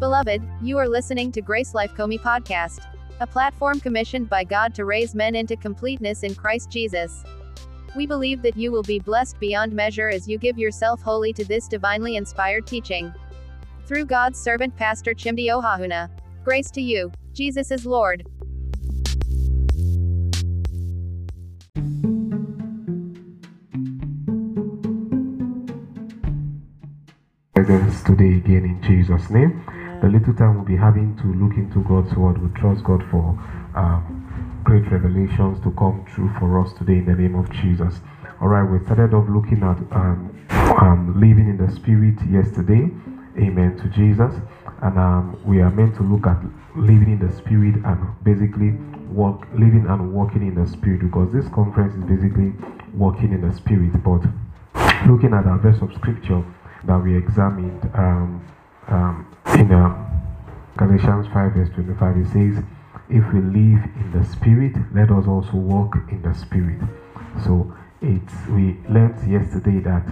Beloved, you are listening to Grace Life COMI Podcast, a platform commissioned by God to raise men into completeness in Christ Jesus. We believe that you will be blessed beyond measure as you give yourself wholly to this divinely inspired teaching. Through God's servant Pastor Chimdi Ohahuna. Grace to you. Jesus is Lord. today again in Jesus' name. The little time we'll be having to look into God's word, we trust God for um, great revelations to come true for us today in the name of Jesus. All right, we started off looking at um, um, living in the Spirit yesterday. Amen to Jesus. And um, we are meant to look at living in the Spirit and basically walk, living and walking in the Spirit because this conference is basically walking in the Spirit. But looking at our verse of Scripture that we examined um, um, in um, Galatians 5, verse 25, it says, If we live in the Spirit, let us also walk in the Spirit. So it's we learned yesterday that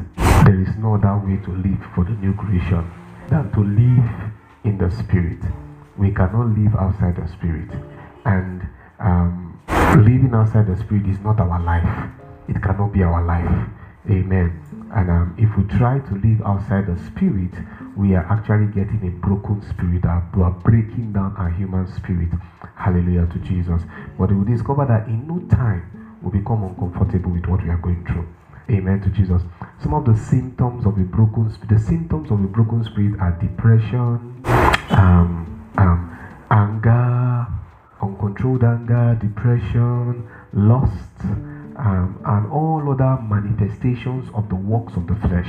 there is no other way to live for the new creation than to live in the Spirit. We cannot live outside the Spirit. And um, living outside the Spirit is not our life. It cannot be our life. Amen. And um, if we try to live outside the spirit, we are actually getting a broken spirit. We are breaking down our human spirit. Hallelujah to Jesus. But we discover that in no time we become uncomfortable with what we are going through. Amen to Jesus. Some of the symptoms of a broken spirit, the symptoms of a broken spirit are depression, um, um, anger, uncontrolled anger, depression, lust um, and all other manifestations of the works of the flesh.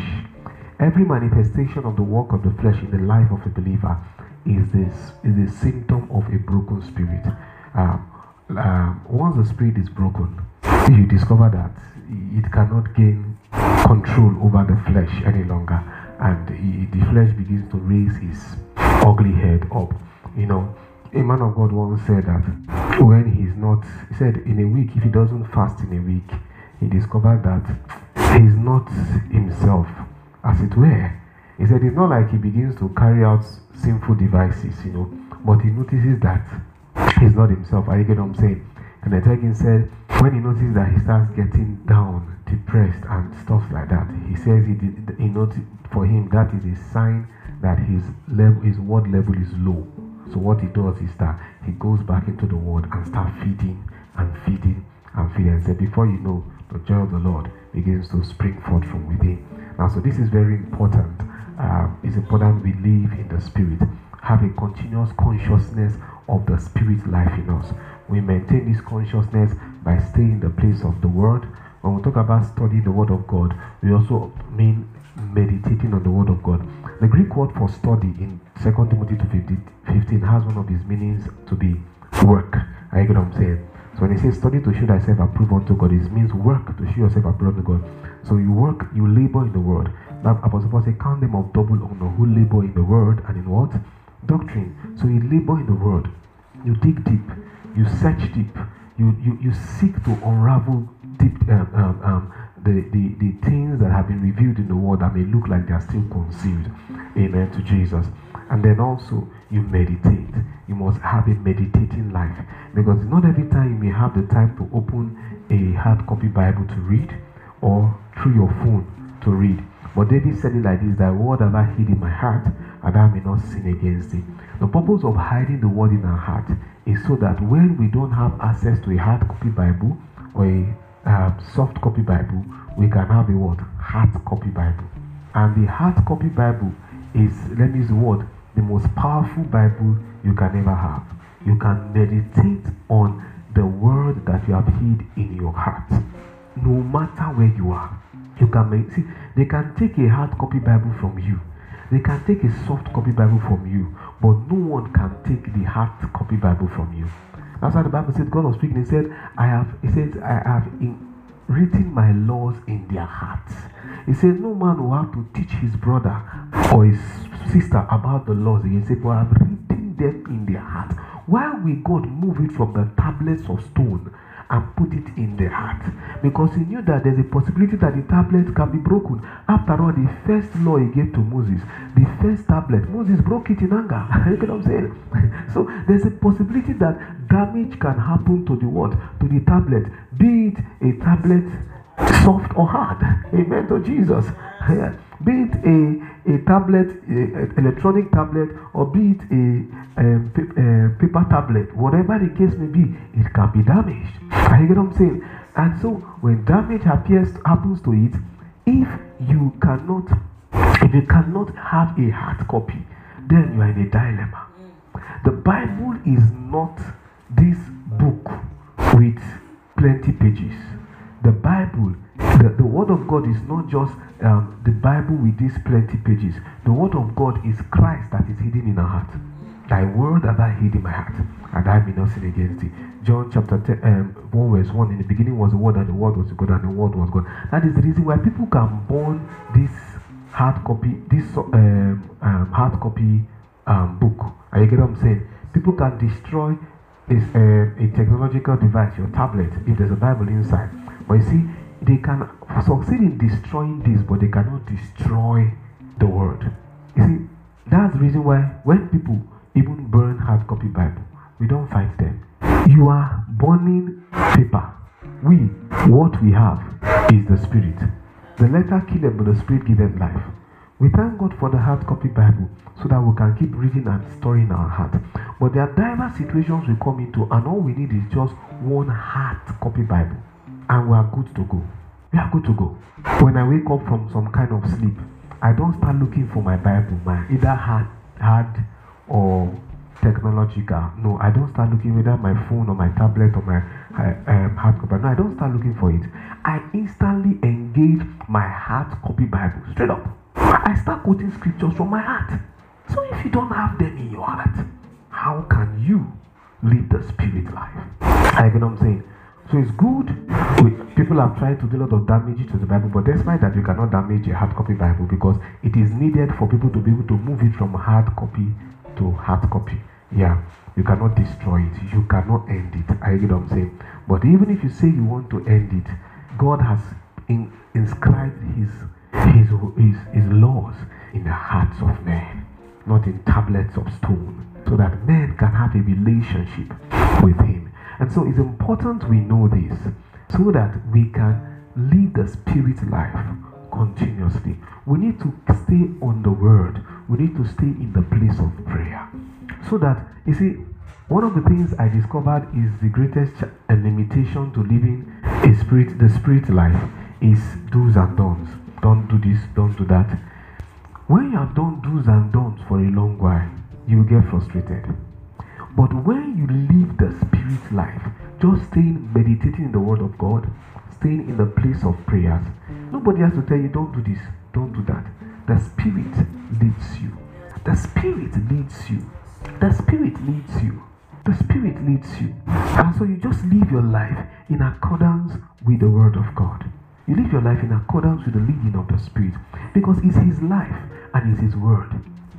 Every manifestation of the work of the flesh in the life of a believer is this is a symptom of a broken spirit. Um, um, once the spirit is broken, you discover that it cannot gain control over the flesh any longer, and the flesh begins to raise his ugly head up. You know, a man of God once said that when he's not, he said in a week, if he doesn't fast in a week, he discovered that he's not himself, as it were. He said it's not like he begins to carry out sinful devices, you know, but he notices that he's not himself. Are you get what I'm saying? And the Tekin said when he notices that he starts getting down, depressed, and stuff like that, he says he did, he noticed for him that is a sign that his level, his word level is low. So what he does is that he goes back into the word and start feeding and feeding and feeding. And say, before you know, the joy of the Lord begins to spring forth from within. Now, so this is very important. Um, it's important we live in the spirit, have a continuous consciousness of the spirit life in us. We maintain this consciousness by staying in the place of the word. When we talk about studying the word of God, we also mean meditating on the word of God. The Greek word for study in 2 Timothy 2.15 has one of its meanings to be work. You get what I'm saying? So when he says study to show thyself approved unto God, it means work to show yourself approved unto God. So you work, you labor in the word. Now Apostle Paul said, count them of double honor who labor in the word and in what? Doctrine. So you labor in the word. You dig deep. You search deep. You you, you seek to unravel deep um, um, um, the, the, the things that have been revealed in the word that may look like they are still concealed. Amen to Jesus. And then also you meditate. You must have a meditating life. Because not every time you may have the time to open a hard copy Bible to read or through your phone to read. But David said it like this that word have I hid in my heart, and I may not sin against it. The purpose of hiding the word in our heart is so that when we don't have access to a hard copy Bible or a uh, soft copy Bible, we can have a what? Hard copy Bible. And the hard copy Bible is, let me use the word, the most powerful Bible you can ever have. You can meditate on the word that you have hid in your heart, no matter where you are. You can make, see, they can take a hard copy Bible from you. They can take a soft copy Bible from you, but no one can take the hard copy Bible from you. That's why the Bible said, God was speaking. He said, I have, he said, I have in, written my laws in their hearts. He said, No man will have to teach his brother for his sister about the laws. He said, But I have written them in their heart. Why will God move it from the tablets of stone and put it in the heart because he knew that there's a possibility that the tablet can be broken. After all, the first law he gave to Moses, the first tablet, Moses broke it in anger. you get what I'm saying? so there's a possibility that damage can happen to the what? To the tablet, be it a tablet soft or hard. Amen to Jesus. Yeah. be it a, a tablet, electronic tablet, or be it a, um, a, a, um, paper tablet, whatever the case may be, it can be damaged. I get what I'm saying? And so when damage appears happens to it, if you cannot, if you cannot have a hard copy, then you are in a dilemma. The Bible is not this book with plenty pages. The Bible the, the word of God is not just um, the Bible with these plenty pages. The word of God is Christ that is hidden in our heart. Thy word have I hid in my heart, and I may not sin against thee. John chapter 10, um, 1 verse 1 In the beginning was the word, and the word was God, and the word was God. That is the reason why people can burn this hard copy, this um, um, hard copy um, book. Are you get what I'm saying? People can destroy this, uh, a technological device, your tablet, if there's a Bible inside. But you see, they can succeed in destroying this, but they cannot destroy the world. You see, that's the reason why when people even burn hard copy Bible, we don't fight them. You are burning paper. We, what we have is the spirit. The letter kill them, but the spirit give them life. We thank God for the hard copy Bible so that we can keep reading and storing our heart. But there are diverse situations we come into, and all we need is just one hard copy Bible and we are good to go. We are good to go. When I wake up from some kind of sleep, I don't start looking for my Bible, my either hard, hard or technological. No, I don't start looking whether my phone or my tablet or my uh, um, hard copy. No, I don't start looking for it. I instantly engage my hard copy Bible straight up. I start quoting scriptures from my heart. So if you don't have them in your heart, how can you live the spirit life? I get what I'm saying? So it's good. People have tried to do a lot of damage to the Bible, but despite that, you cannot damage a hard copy Bible because it is needed for people to be able to move it from hard copy to hard copy. Yeah, you cannot destroy it. You cannot end it. I get what I'm saying. But even if you say you want to end it, God has in, inscribed his, his, his, his laws in the hearts of men, not in tablets of stone, so that men can have a relationship with Him. And so it's important we know this so that we can live the spirit life continuously. We need to stay on the word. We need to stay in the place of prayer. So that, you see, one of the things I discovered is the greatest uh, limitation to living a spirit, the spirit life is do's and don'ts. Don't do this, don't do that. When you have done do's and don'ts for a long while, you will get frustrated. But when you live the spirit life, just staying meditating in the word of God, staying in the place of prayers, nobody has to tell you, don't do this, don't do that. The spirit leads you. The spirit leads you. The spirit leads you. The spirit leads you. And so you just live your life in accordance with the word of God. You live your life in accordance with the leading of the Spirit because it's His life and it's His word.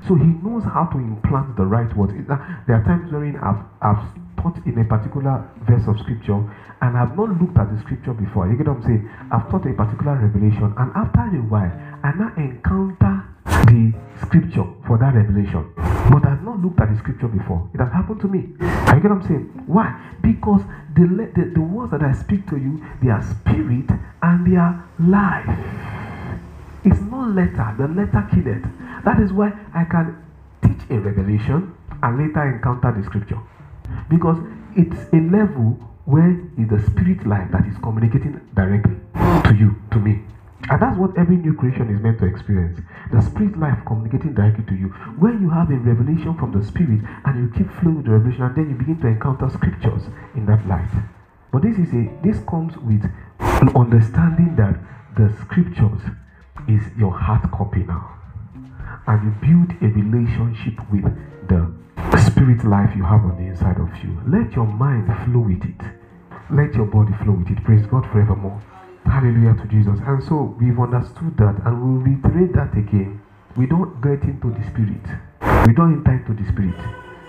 So he knows how to implant the right words. Uh, there are times wherein I've, I've taught in a particular verse of scripture and I've not looked at the scripture before. You get what I'm saying? I've taught a particular revelation and after a while, I now encounter the scripture for that revelation. But I've not looked at the scripture before. It has happened to me. You get what I'm saying? Why? Because the, the, the words that I speak to you, they are spirit and they are life. It's not letter. The letter killed. That is why I can teach a revelation and later encounter the scripture. Because it's a level where is the spirit life that is communicating directly to you, to me. And that's what every new creation is meant to experience. The spirit life communicating directly to you. When you have a revelation from the spirit and you keep flowing with the revelation and then you begin to encounter scriptures in that light. But this is a this comes with an understanding that the scriptures is your heart copy now and you build a relationship with the spirit life you have on the inside of you. Let your mind flow with it. Let your body flow with it. Praise God forevermore. Hallelujah to Jesus. And so we've understood that and we'll reiterate that again. We don't get into the spirit. We don't enter into the spirit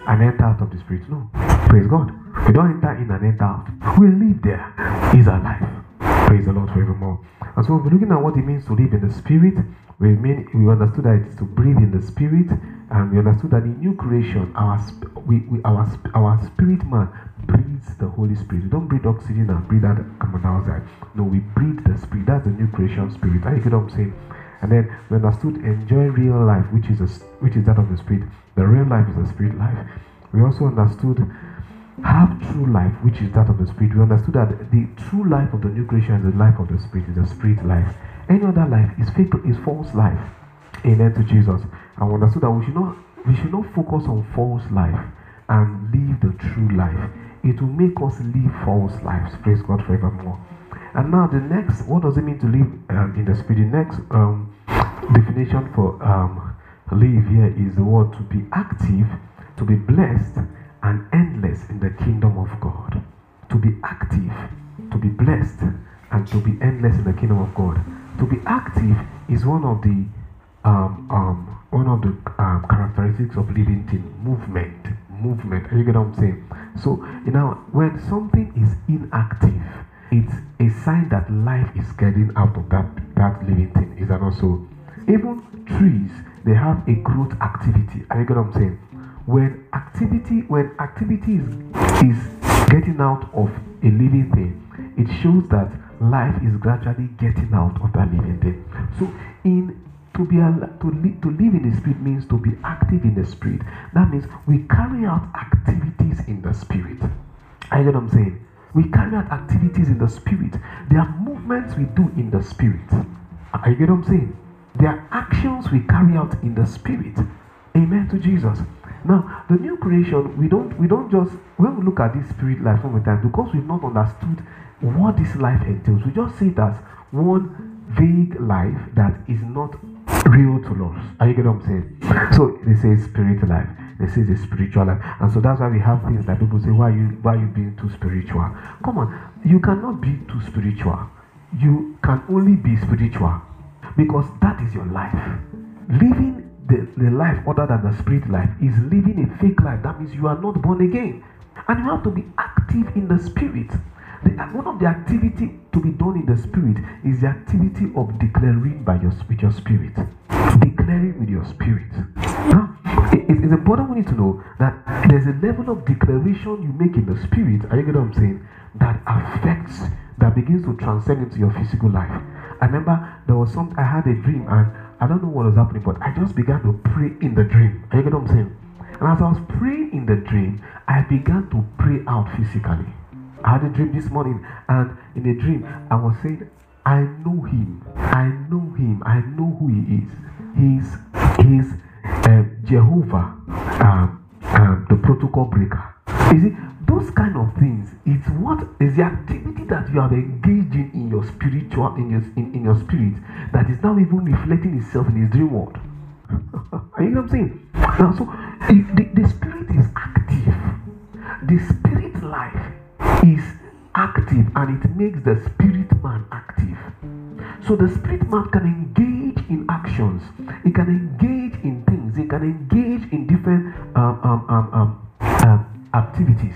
and enter out of the spirit. No. Praise God. We don't enter in and enter out. We live there. Is our life. Praise the Lord forevermore. And so we're looking at what it means to live in the spirit. We mean we understood that it's to breathe in the spirit, and we understood that in new creation, our we, we our our spirit man breathes the Holy Spirit. We don't breathe oxygen and breathe that carbon dioxide. No, we breathe the spirit. That's the new creation spirit. Are you get what I'm saying? And then we understood enjoy real life, which is a, which is that of the spirit. The real life is the spirit life. We also understood have true life, which is that of the spirit. We understood that the true life of the new creation is the life of the spirit, is the spirit life. Any other life is fake, is false life. Amen to Jesus. And we understood that we should not we should not focus on false life and live the true life. It will make us live false lives. Praise God forevermore. And now the next, what does it mean to live um, in the spirit? The next um, definition for um, live here is the word to be active, to be blessed, and endless in the kingdom of God. To be active, to be blessed, and to be endless in the kingdom of God. To be active is one of the um, um, one of the um, characteristics of living thing. Movement. Movement. You get what i'm saying? So you know when something is inactive it's a sign that life is getting out of that that living thing. Is that also even trees they have a growth activity. Are you get what i'm saying when activity when activity is, is getting out of a living thing it shows that life is gradually getting out of that living thing. So in to be to, live, to live in the spirit means to be active in the spirit. That means we carry out activities in the spirit. I get what i'm saying? We carry out activities in the spirit. There are movements we do in the spirit. I get what i'm saying? There are actions we carry out in the spirit. Amen to jesus now, the new creation, we don't we don't just when we look at this spirit life time because we've not understood what this life entails, we just see it as one vague life that is not real to us. Are you getting what I'm saying? So they say spirit life, they say the spiritual life, and so that's why we have things that people say, Why you why you being too spiritual? Come on, you cannot be too spiritual. You can only be spiritual because that is your life. Living the, the life other than the spirit life is living a fake life. That means you are not born again. And you have to be active in the spirit. The, one of the activity to be done in the spirit is the activity of declaring by your with your spirit. Declaring with your spirit. Now, it, it's important we need to know that there's a level of declaration you make in the spirit. Are you getting what I'm saying? That affects, that begins to transcend into your physical life. I remember there was some I had a dream and I don't know what was happening, but I just began to pray in the dream. Are you get what I'm saying? And as I was praying in the dream, I began to pray out physically. I had a dream this morning, and in the dream, I was saying, I know him. I know him. I know who he is. He's he's um, Jehovah, um, um, the protocol breaker. You see, those kind of things, it's what is the activity that you are engaging in your spiritual, in your in, in your spirit, that is now even reflecting itself in his dream world. Are you know what I'm saying? Now, so the, the spirit is active. The spirit life is active and it makes the spirit man active. So the spirit man can engage in actions, he can engage in things, he can engage in different um, um, um, um, um activities.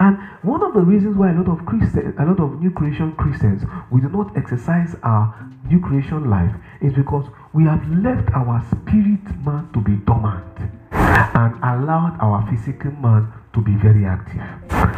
And one of the reasons why a lot of Christians, a lot of new creation Christians, we do not exercise our new creation life is because we have left our spirit man to be dormant and allowed our physical man to be very active.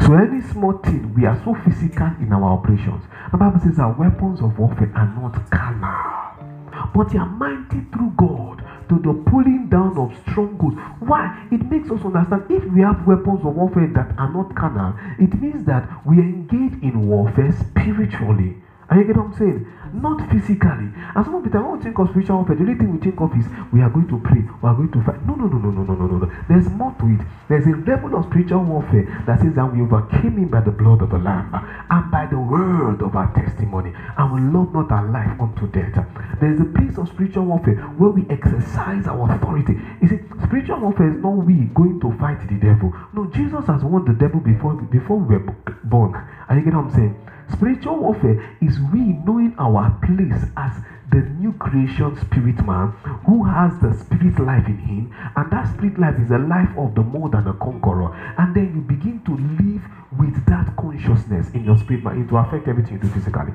So any small thing, we are so physical in our operations. The Bible says our weapons of warfare are not carnal, but they are mighty through God to the pulling down of strongholds. Why? It makes us understand if we have weapons of warfare that are not carnal, it means that we engage in warfare spiritually. Are you get what I'm saying? Not physically. And some of the time, when we think of spiritual warfare, the only thing we think of is we are going to pray, we are going to fight. No, no, no, no, no, no, no, no. There's more to it. There's a level of spiritual warfare that says that we overcame him by the blood of the Lamb and by the word of our testimony, and we love not our life unto death. There's a place of spiritual warfare where we exercise our authority. You see, spiritual warfare is not we going to fight the devil. No, Jesus has won the devil before before we were born. Are you getting what I'm saying? Spiritual warfare is we knowing our place as the new creation spirit man who has the spirit life in him, and that spirit life is the life of the more than a conqueror. And then you begin to live with that consciousness in your spirit man, it will affect everything you do physically.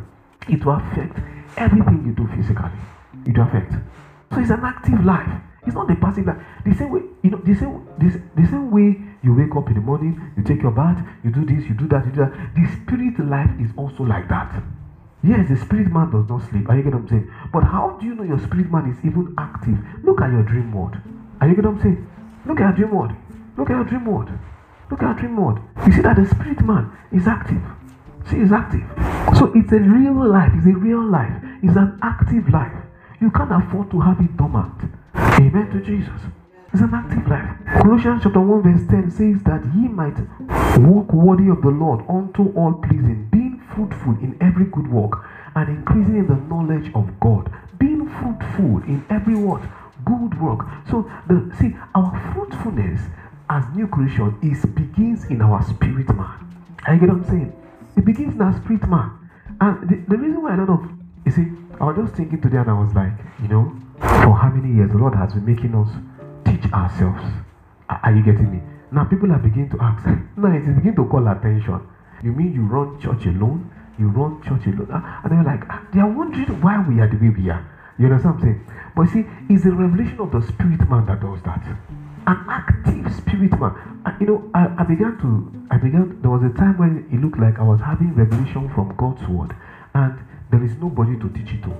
It will affect everything you do physically. It will affect. So it's an active life. It's not a passive life. The same way, you know, the same, this, the same way you wake up in the morning, you take your bath, you do this, you do that, you do that. The spirit life is also like that. Yes, the spirit man does not sleep. Are you getting what I'm saying? But how do you know your spirit man is even active? Look at your dream world. Are you getting what I'm saying? Look at your dream world. Look at your dream world. Look at your dream world. You see that the spirit man is active. See, is active. So it's a real life. It's a real life. It's an active life. You can't afford to have it dormant. Amen to Jesus. It's an active life. Colossians chapter 1, verse 10 says that ye might walk worthy of the Lord unto all pleasing, fruitful in every good work and increasing in the knowledge of God. Being fruitful in every what? Good work. So the see our fruitfulness as new creation is begins in our spirit man. I get what I'm saying? It begins in our spirit man. And the, the reason why I don't know, you see, I was just thinking today and I was like, you know, for how many years the Lord has been making us teach ourselves. Are you getting me? Now people are beginning to ask. now it is beginning to call attention. You mean you run church alone? You run church alone? Ah, and they're like, ah, they are wondering why we are the way we are. You understand what I'm saying? But see, it's the revelation of the spirit man that does that. An active spirit man. And, you know, I, I began to, I began, there was a time when it looked like I was having revelation from God's word. And there is nobody to teach it to.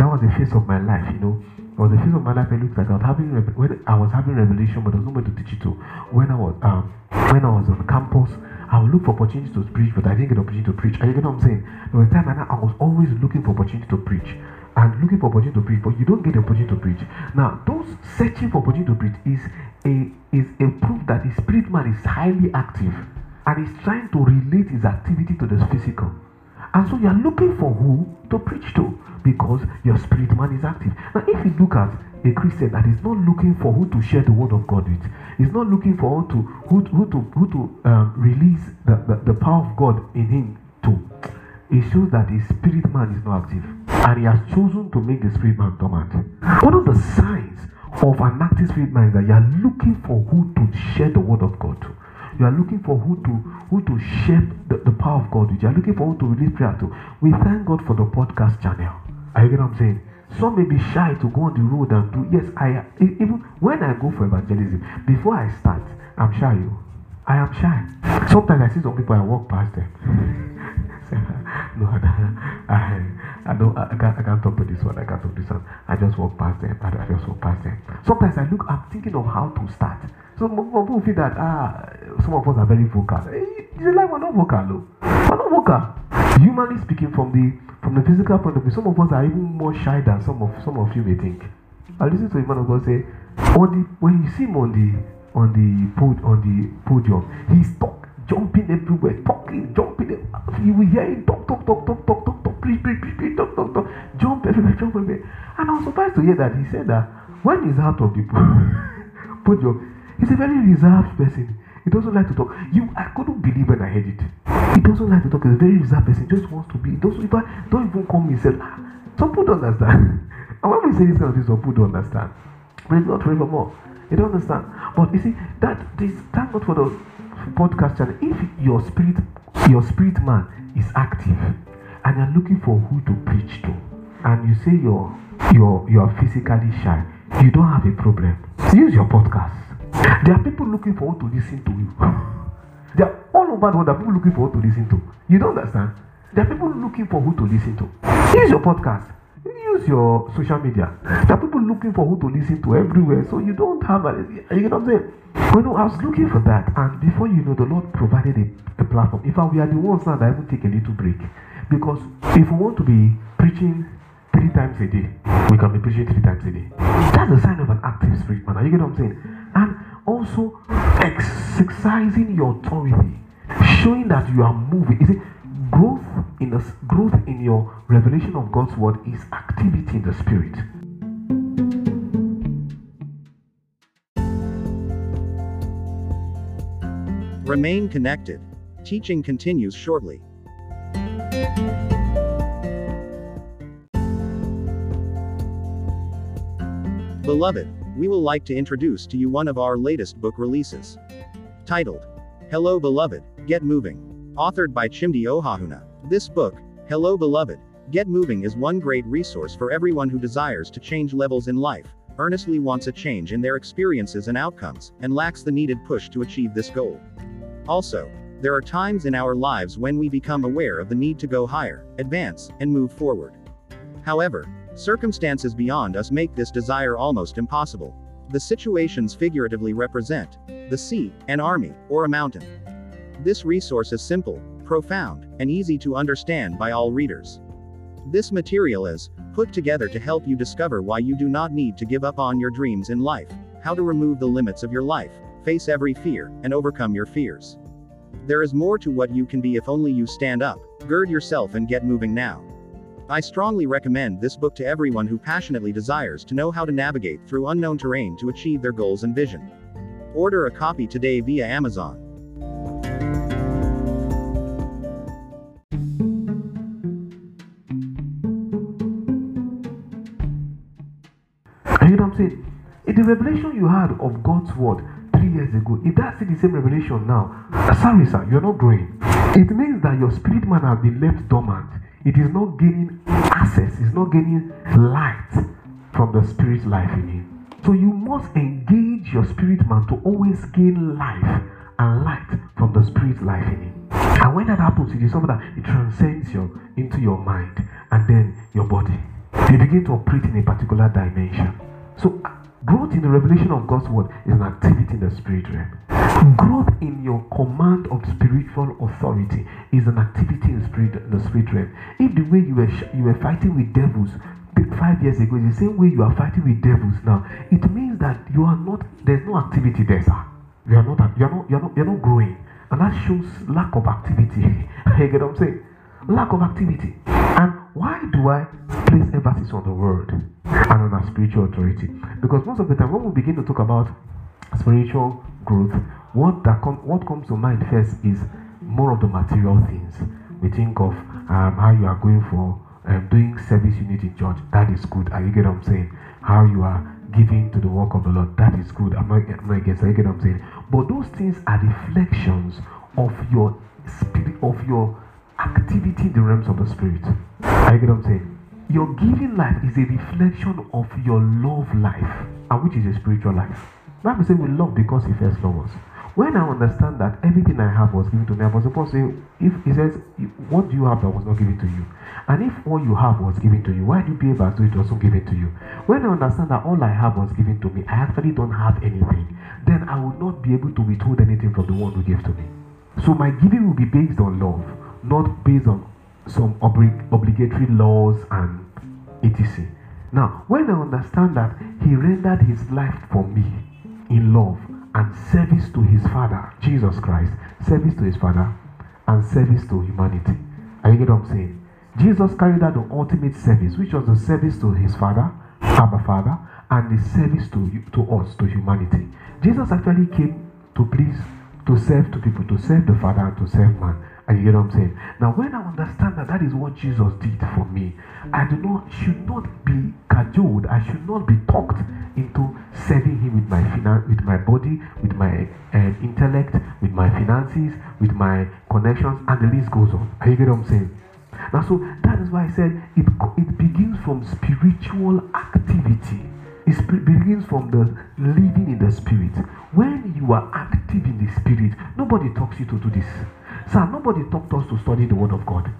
That was the face of my life, you know. It was the face of my life. It looked like I was having when I was having revelation, but there was nobody to teach it to. When I was um when I was on campus, I would look for opportunities to preach, but I didn't get opportunity to preach. And you get what I'm saying? There was time I was always looking for opportunity to preach and looking for opportunity to preach, but you don't get the opportunity to preach. Now, those searching for opportunity to preach is a is a proof that the spirit man is highly active and is trying to relate his activity to the physical. And so you are looking for who to preach to because your spirit man is active. Now, if you look at a Christian that is not looking for who to share the word of God with, is not looking for who to who, who to who to um, release the, the, the power of God in him to, it shows that his spirit man is not active, and he has chosen to make the spirit man dormant. One of the signs of an active spirit man is that you are looking for who to share the word of God to. You are looking for who to who to shape the, the power of God with. You are looking for who to release prayer to. We thank God for the podcast channel. Are you getting what I'm saying? Some may be shy to go on the road and do. Yes, I even when I go for evangelism, before I start, I'm shy. You, I am shy. Sometimes I see some people I walk past them. no, I, I don't. I can't, I can't talk to this one. I can't talk this one. I just walk past them. I, I just walk past them. Sometimes I look. I'm thinking of how to start. So people feel that ah, some of us are very vocal. Eh, it's like we're not vocal, though. We're not vocal. Humanly speaking, from the from the physical point of view, some of us are even more shy than some of some of you may think. I listen to a man of God say, on the when you see him on the on the pod, on the podium, he's talk, jumping everywhere, talking, jumping. You will hear him talk, talk, talk, talk, talk, talk, talk, preach, preach, preach, preach, talk, talk, talk, jump everywhere, jump everywhere. And I was surprised to hear that he said that when he's out of the podium, He's a very reserved person. He doesn't like to talk. You, I couldn't believe when I heard it. He doesn't like to talk. He's a very reserved person. He just wants to be. He doesn't even, don't even come himself. Ah, some people don't understand. and when we say this kind of thing, some people don't understand. It's not forevermore. You don't understand. But you see, that this thank God for the podcast channel. If your spirit, your spirit man is active and you're looking for who to preach to, and you say you're you're you're physically shy, you don't have a problem. Use your podcast. There are people looking forward to listen to you. They are all over the world. There are people looking forward to listen to. You don't understand? There are people looking for who to listen to. Use your podcast. Use your social media. There are people looking for who to listen to everywhere. So you don't have a. You know what I'm saying? Well, no, I was looking for that, and before you know, the Lord provided a, a platform. In fact, we are the ones now that even take a little break, because if we want to be preaching three times a day, we can be preaching three times a day. That's a sign of an active spirit, man. Are you get what I'm saying? And also exercising your authority, showing that you are moving. Is it growth in the growth in your revelation of God's word is activity in the spirit. Remain connected. Teaching continues shortly. Beloved, we will like to introduce to you one of our latest book releases. Titled, Hello Beloved, Get Moving. authored by Chimdi Ohahuna. This book, Hello Beloved, Get Moving is one great resource for everyone who desires to change levels in life, earnestly wants a change in their experiences and outcomes, and lacks the needed push to achieve this goal. Also, there are times in our lives when we become aware of the need to go higher, advance, and move forward. However, circumstances beyond us make this desire almost impossible. The situations figuratively represent the sea, an army, or a mountain. This resource is simple, profound, and easy to understand by all readers. This material is put together to help you discover why you do not need to give up on your dreams in life, how to remove the limits of your life, face every fear, and overcome your fears. There is more to what you can be if only you stand up, gird yourself, and get moving now. I strongly recommend this book to everyone who passionately desires to know how to navigate through unknown terrain to achieve their goals and vision. Order a copy today via Amazon. You know what I'm saying? In the revelation you had of God's word three years ago, if that's the same revelation now, sorry, sir, you're not growing. It means that your spirit man has been left dormant. It is not gaining access, it's not gaining light from the spirit life in you. So you must engage your spirit man to always gain life and light from the spirit life in him. And when that happens, it is something that it transcends your into your mind and then your body. They begin to operate in a particular dimension. So growth in the revelation of God's word is an activity in the spirit realm. Growth in your command of spiritual authority is an activity in spirit in the spirit realm. If the way you were you were fighting with devils five years ago is the same way you are fighting with devils now, it means that you are not there's no activity there, sir. You are not you are not you are not you're not growing. And that shows lack of activity. you get what I'm saying? Lack of activity. And why do I place emphasis on the word and on our spiritual authority? Because most of the time when we begin to talk about spiritual growth, what that com- what comes to mind first is more of the material things. We think of um, how you are going for um, doing service unit in church. That is good. Are you get what I'm saying? How you are giving to the work of the Lord. That is good. I'm I'm against. Are you get what I'm saying? But those things are reflections of your spirit, of your activity in the realms of the spirit. I get what I'm saying? Your giving life is a reflection of your love life, and which is a spiritual life. Bible says we love because He first loved us. When I understand that everything I have was given to me, I was supposed to say, if He says, "What do you have that was not given to you?" and if all you have was given to you, why do you behave as though it wasn't given to you? When I understand that all I have was given to me, I actually don't have anything, then I will not be able to withhold anything from the one who gave to me. So my giving will be based on love, not based on some obli- obligatory laws and etc. Now, when I understand that He rendered His life for me in love and service to His Father, Jesus Christ, service to His Father, and service to humanity. Are you get what I'm saying? Jesus carried out the ultimate service, which was the service to His Father, Abba Father, and the service to to us, to humanity. Jesus actually came to please, to serve to people, to serve the Father, and to serve man. You get what I'm saying? Now, when I understand that that is what Jesus did for me, I do not should not be cajoled. I should not be talked into serving Him with my finan- with my body, with my uh, intellect, with my finances, with my connections, and the list goes on. Are you get what I'm saying? Now, so that is why I said it it begins from spiritual activity. It begins from the living in the spirit. When you are active in the spirit, nobody talks you to do this. Sir, nobody taught us to study the word of God.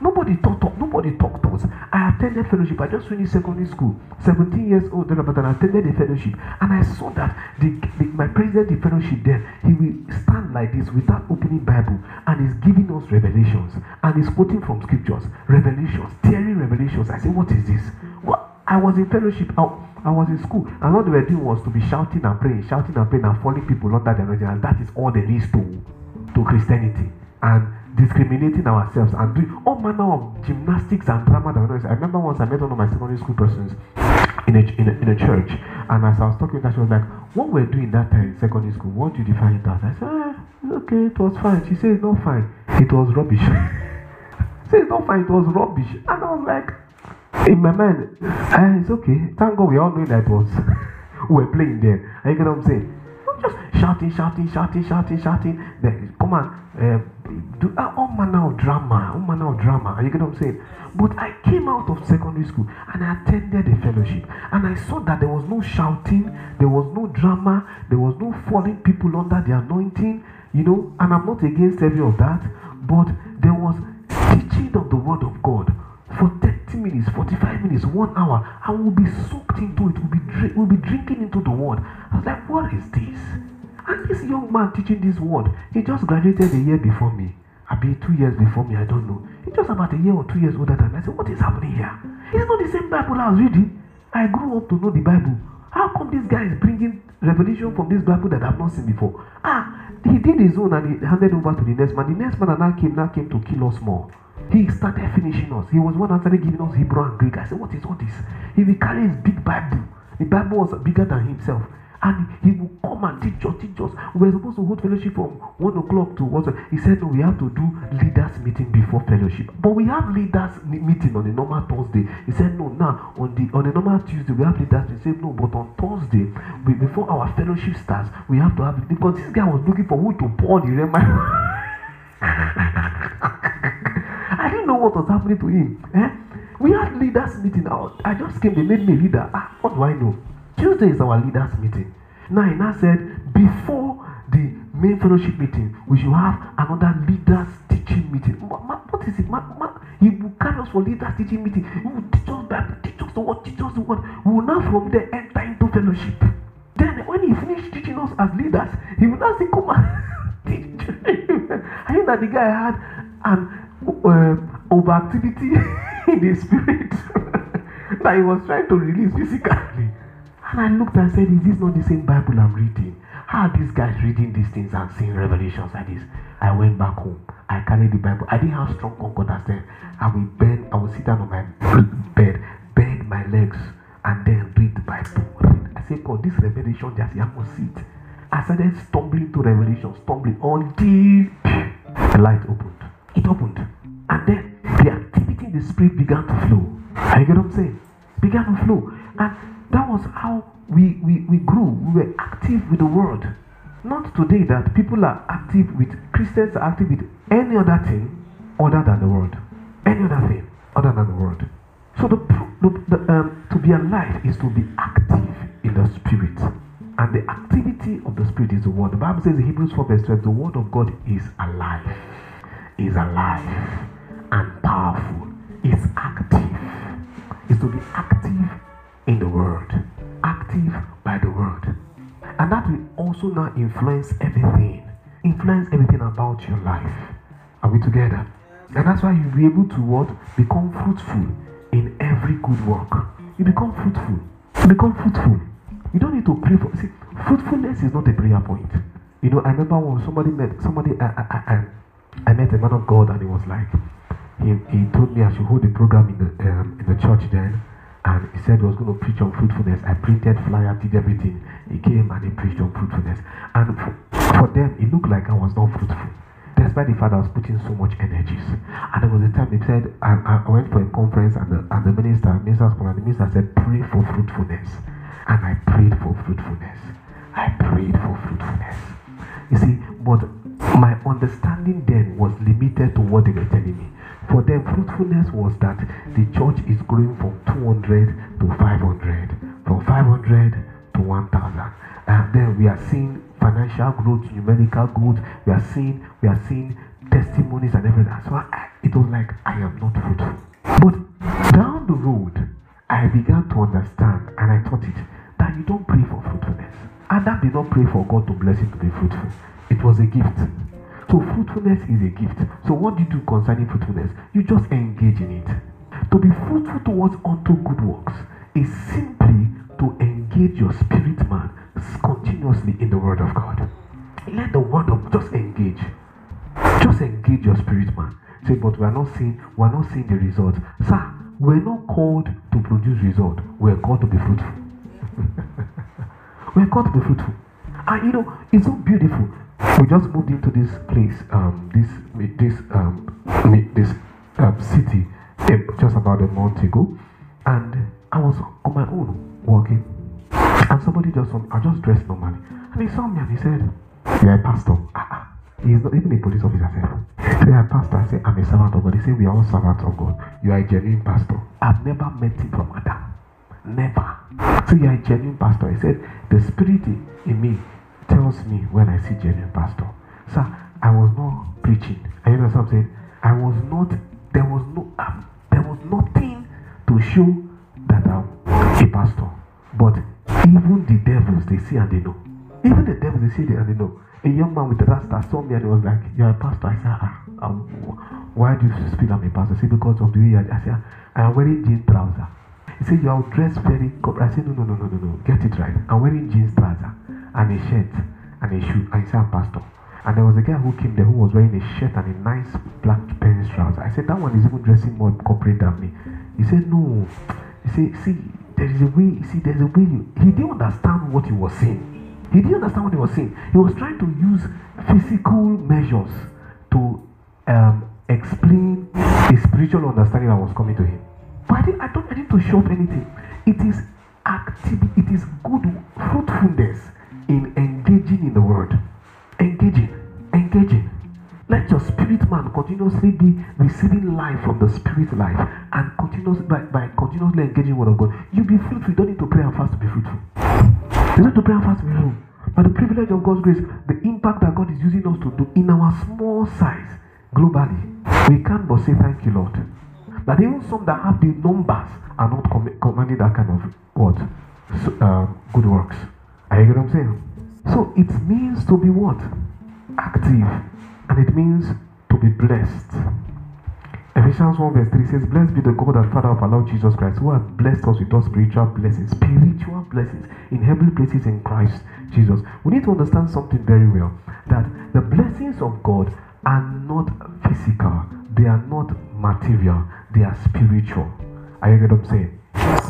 Nobody taught, taught nobody taught us. I attended fellowship. I just finished secondary school, 17 years old, but I attended a fellowship, and I saw that the, the, my president, the fellowship there, he will stand like this without opening Bible, and he's giving us revelations, and he's quoting from scriptures, revelations, tearing revelations. I say, what is this? What? I was in fellowship. I, I was in school, and what they were doing was to be shouting and praying, shouting and praying, and falling people under the anointing, and that is all there is to to Christianity and discriminating ourselves and doing all manner of gymnastics and drama that we I remember once I met one of my secondary school persons in a, in a, in a church, and as I was talking with her, she was like, What were we're doing that time in secondary school, what do you define it as? I said, ah, Okay, it was fine. She said, not fine. It was rubbish. she said, not fine. It was rubbish. And I was like, In my mind, ah, it's okay. Thank God we all knew that it was, we were playing there. You get what I'm saying? just shouting, shouting, shouting, shouting, shouting. Then come on, do uh, all manner of drama, all manner of drama. You get what I'm saying? But I came out of secondary school and I attended a fellowship, and I saw that there was no shouting, there was no drama, there was no falling people under the anointing, you know. And I'm not against every of that, but there was teaching of the word of God for 30 minutes, 45 minutes, one hour, and we'll be soaked into it. We'll be, we'll be drinking into the word. I was like, what is this? And this young man teaching this word, he just graduated a year before me. I be two years before me, I don't know. He's just about a year or two years older than me. I said, What is happening here? It's not the same Bible I was reading. I grew up to know the Bible. How come this guy is bringing revelation from this Bible that I've not seen before? Ah, he did his own and he handed over to the next man. The next man now came now came to kill us more. He started finishing us. He was one started giving us Hebrew and Greek. I said, What is all this? He will carry his big Bible. The Bible was bigger than himself. And he will come and teach us, teach us. We were supposed to hold fellowship from one o'clock to what? He said, No, we have to do leaders meeting before fellowship. But we have leaders meeting on a normal Thursday. He said, No, now on the on a normal Tuesday we have leaders. He said, No, but on Thursday, we, before our fellowship starts, we have to have it. Because this guy was looking for who to pour the reminder. I didn't know what was happening to him. Eh? We had leaders meeting out. I just came, they made me leader. Ah, what do I know? Tuesday is our leaders meeting. Now now said before the main fellowship meeting, we should have another leaders teaching meeting. what is it? he will carry us for leaders teaching meeting. He will teach us Bible, teach us the word, teach us the word. We will now from there enter into fellowship. Then when he finished teaching us as leaders, he will now say, Come on, teach. I think that the guy had an uh, overactivity in the spirit that he was trying to release physically. And I looked and said, Is this not the same Bible I'm reading? How are these guys reading these things and seeing revelations like this? I went back home. I carried the Bible. I didn't have strong concordance then. I will bend, I will sit down on my bed, bend my legs, and then read the Bible. I said, God, this revelation just I must sit. I started stumbling to revelation, stumbling until the light opened. It opened. And then the activity in the spirit began to flow. I get what I'm saying? Began to flow. And that was how we, we, we grew. We were active with the world. Not today that people are active with, Christians are active with any other thing other than the world. Any other thing other than the world. So the, the, the um, to be alive is to be active in the spirit. And the activity of the spirit is the word. The Bible says in Hebrews 4 verse 12, the word of God is alive. Is alive and powerful. Is active. Is to be active in the world, active by the word. And that will also now influence everything, influence everything about your life. Are we together? And that's why you'll be able to what? Become fruitful in every good work. You become fruitful. You become fruitful. You don't need to pray for see, fruitfulness is not a prayer point. You know, I remember when somebody met somebody I, I, I, I met a man of God and he was like he, he told me I should hold a program in the um, in the church then and he said he was going to preach on fruitfulness. I printed flyer, did everything. He came and he preached on fruitfulness. And for, them, it looked like I was not fruitful. Despite the fact I was putting so much energies. And there was a time he said, I, I went for a conference and the, and the minister, minister, and the minister said, pray for fruitfulness. And I prayed for fruitfulness. I prayed for fruitfulness. You see, but my understanding then was limited to what they were telling me. For them, fruitfulness was that the church is growing from 200 to 500, from 500 to 1,000. And then we are seeing financial growth, numerical growth. We are seeing, we are seeing testimonies and everything. So I, it was like I am not fruitful. But down the road, I began to understand, and I taught it that you don't pray for fruitfulness. Adam did not pray for God to bless him to be fruitful. It was a gift. So fruitfulness is a gift. So what do you do concerning fruitfulness? You just engage in it. To be fruitful towards unto good works is simply to engage your spirit man continuously in the word of God. Let the word of just engage. Just engage your spirit man. Say, but we are not seeing we are not seeing the results. Sir, we're not called to produce result. We're called to be fruitful. we're called to be fruitful. And you know, it's so beautiful we just moved into this place, um, this this um, this um, city eh, just about a month ago, and I was on my own walking, and somebody just saw me. I just dressed normally, and he saw me and he said, "You're a pastor." Ah, ah. He's not even a police officer. Say, "Ah, pastor, I say, I'm a servant of God. He say, we are all servants of God. You are a genuine pastor. I've never met him from Adam. Never. So you are a genuine pastor. He said, the spirit in me tells me when I see genuine pastor. Sir, I was not preaching. And you know what I'm saying? I was not, there was no, um, there was nothing to show that I'm a pastor. But even the devils, they see and they know. Even the devils, they see and they know. A young man with a rasta saw me and he was like, You're a pastor. I said, ah, um, Why do you feel I'm a pastor? He said, Because of the way I, I said, I am wearing jean trouser. He said, You are dressed very. I said, No, no, no, no, no, no. Get it right. I'm wearing jeans trouser and a shirt and a shoe. And said, pastor. And there was a guy who came there who was wearing a shirt and a nice black pants trouser. I said, That one is even dressing more corporate than me. He said, No. He said, See, there is a way, see, there's a way. He didn't understand what he was saying. He didn't understand what he was saying. He was trying to use physical measures to um, explain the spiritual understanding that was coming to him. But I, didn't, I don't I need to show up anything. It is active, it is good fruitfulness in engaging in the word. Engaging, engaging. Let your spirit man continuously be receiving life from the spirit life and continuously by, by continuously engaging word of God. You be fruitful. You don't need to pray and fast to be fruitful. You don't need to pray and fast to be fruitful. By the privilege of God's grace, the impact that God is using us to do in our small size globally, we can't but say thank you, Lord. But even some that have the numbers are not com- commanding that kind of what so, um, good works. Are you get what I'm saying? So it means to be what active, and it means to be blessed. Ephesians 1 verse 3 says, Blessed be the God and Father of our Lord Jesus Christ, who has blessed us with all spiritual blessings, spiritual blessings in heavenly places in Christ Jesus. We need to understand something very well that the blessings of God are not physical, they are not material, they are spiritual. Are you get what I'm saying?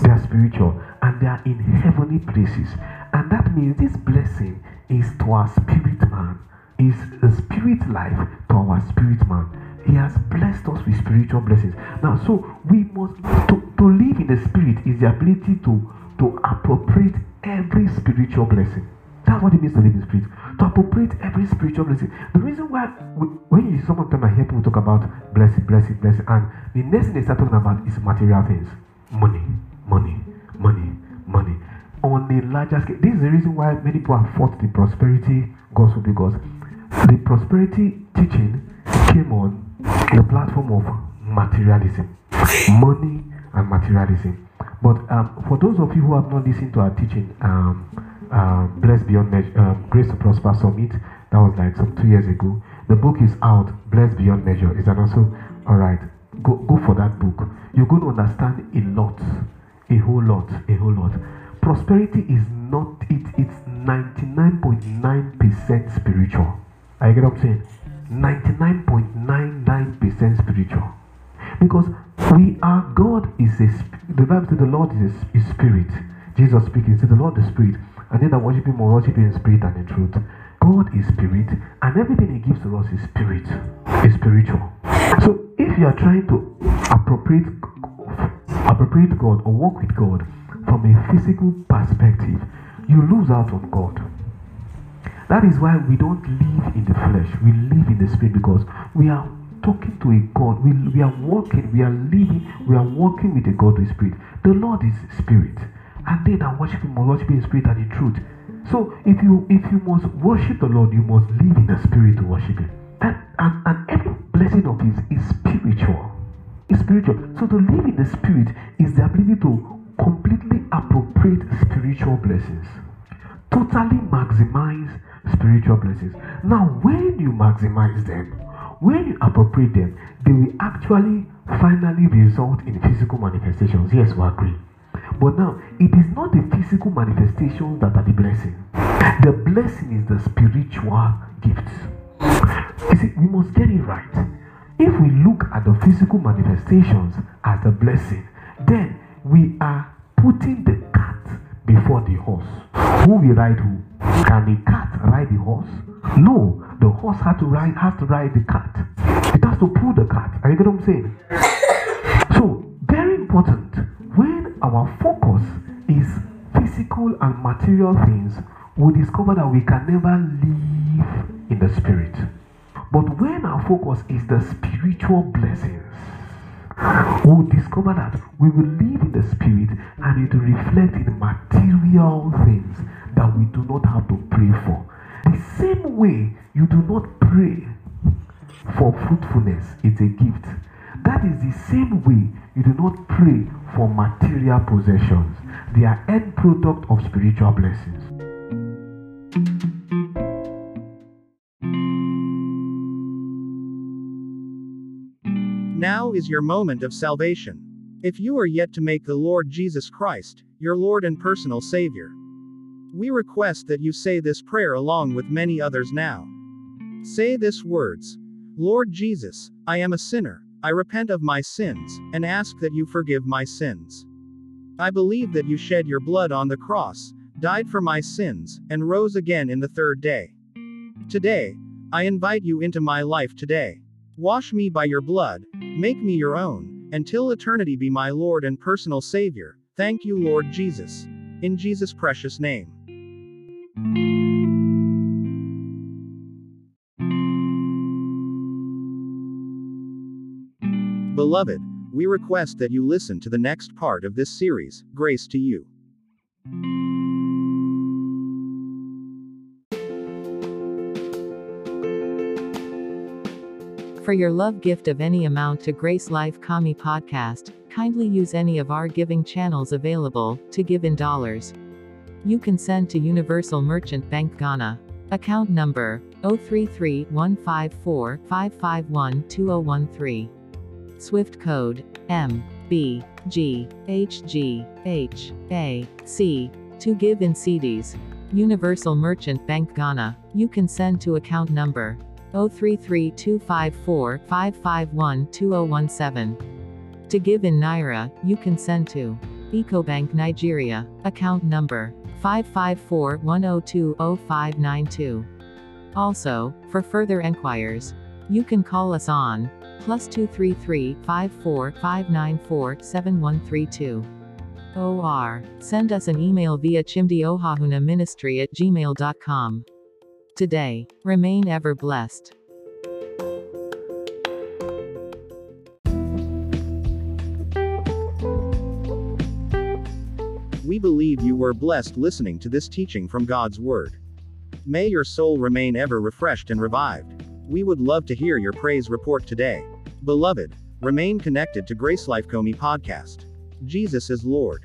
They are spiritual and they are in heavenly places. And that means this blessing is to our spirit man, is a spirit life to our spirit man. He has blessed us with spiritual blessings. Now, so we must to, to live in the spirit is the ability to to appropriate every spiritual blessing. That's what it means to live in spirit. To appropriate every spiritual blessing. The reason why we, when you sometimes I hear people talk about blessing, blessing, blessing, and the next thing they start talking about is material things. Money, money, money, money. On a larger scale. This is the reason why many people have fought the prosperity gospel because the prosperity teaching came on the platform of materialism, money and materialism. But um, for those of you who have not listened to our teaching, um, uh, Blessed Beyond Measure, um, Grace to Prosper Summit, that was like some two years ago. The book is out, Blessed Beyond Measure. Is and also all right. Go go for that book. You're going to understand a lot, a whole lot, a whole lot. Prosperity is not it. It's ninety nine point nine percent spiritual. I get what I'm saying. 99.99% spiritual. Because we are, God is a, the Bible says the Lord is a, is spirit. Jesus speaking, said the Lord is spirit. And they that worship him will worship him in spirit and in truth. God is spirit, and everything he gives to us is spirit, is spiritual. So if you are trying to appropriate appropriate God or walk with God from a physical perspective, you lose out on God. That is why we don't live in the flesh, we live in the spirit because we are talking to a God. We, we are walking, we are living, we are walking with a God with spirit. The Lord is spirit, and they that worship him must worship in spirit and in truth. So if you if you must worship the Lord, you must live in the spirit to worship him. And and, and every blessing of his is spiritual. It's spiritual. So to live in the spirit is the ability to completely appropriate spiritual blessings. Totally maximize spiritual blessings. Now, when you maximize them, when you appropriate them, they will actually finally result in physical manifestations. Yes, we agree. But now, it is not the physical manifestations that are the blessing. The blessing is the spiritual gifts. You see, we must get it right. If we look at the physical manifestations as the blessing, then we are putting the cat before the horse. Who will ride who? Can the cat ride the horse? No, the horse has to ride has to ride the cat. It has to pull the cat. Are you get what I'm saying? So, very important. When our focus is physical and material things, we discover that we can never live in the spirit. But when our focus is the spiritual blessings, we'll discover that we will live in the spirit and it will reflect in material things that we do not have to pray for. The same way you do not pray for fruitfulness, it's a gift. That is the same way you do not pray for material possessions. They are end product of spiritual blessings. Now is your moment of salvation. If you are yet to make the Lord Jesus Christ your Lord and personal Savior, we request that you say this prayer along with many others now. Say this words Lord Jesus, I am a sinner. I repent of my sins, and ask that you forgive my sins. I believe that you shed your blood on the cross, died for my sins, and rose again in the third day. Today, I invite you into my life today. Wash me by your blood, make me your own, until eternity be my Lord and personal Savior. Thank you, Lord Jesus. In Jesus' precious name. Beloved, we request that you listen to the next part of this series, Grace to You. For your love gift of any amount to Grace Life COMI podcast, kindly use any of our giving channels available to give in dollars. You can send to Universal Merchant Bank Ghana. Account number 033-154-551-2013. Swift code M B G H G H A C to give in cedis. Universal Merchant Bank Ghana. You can send to account number 033-254-551-2017. To give in Naira, you can send to EcoBank Nigeria, account number 554-102-0592. Also, for further enquiries, you can call us on plus 233-54-594-7132. OR. Send us an email via chimdiohahuna at gmail.com. Today, remain ever blessed. We believe you were blessed listening to this teaching from God's Word. May your soul remain ever refreshed and revived. We would love to hear your praise report today. Beloved, remain connected to Grace Life COMI podcast. Jesus is Lord.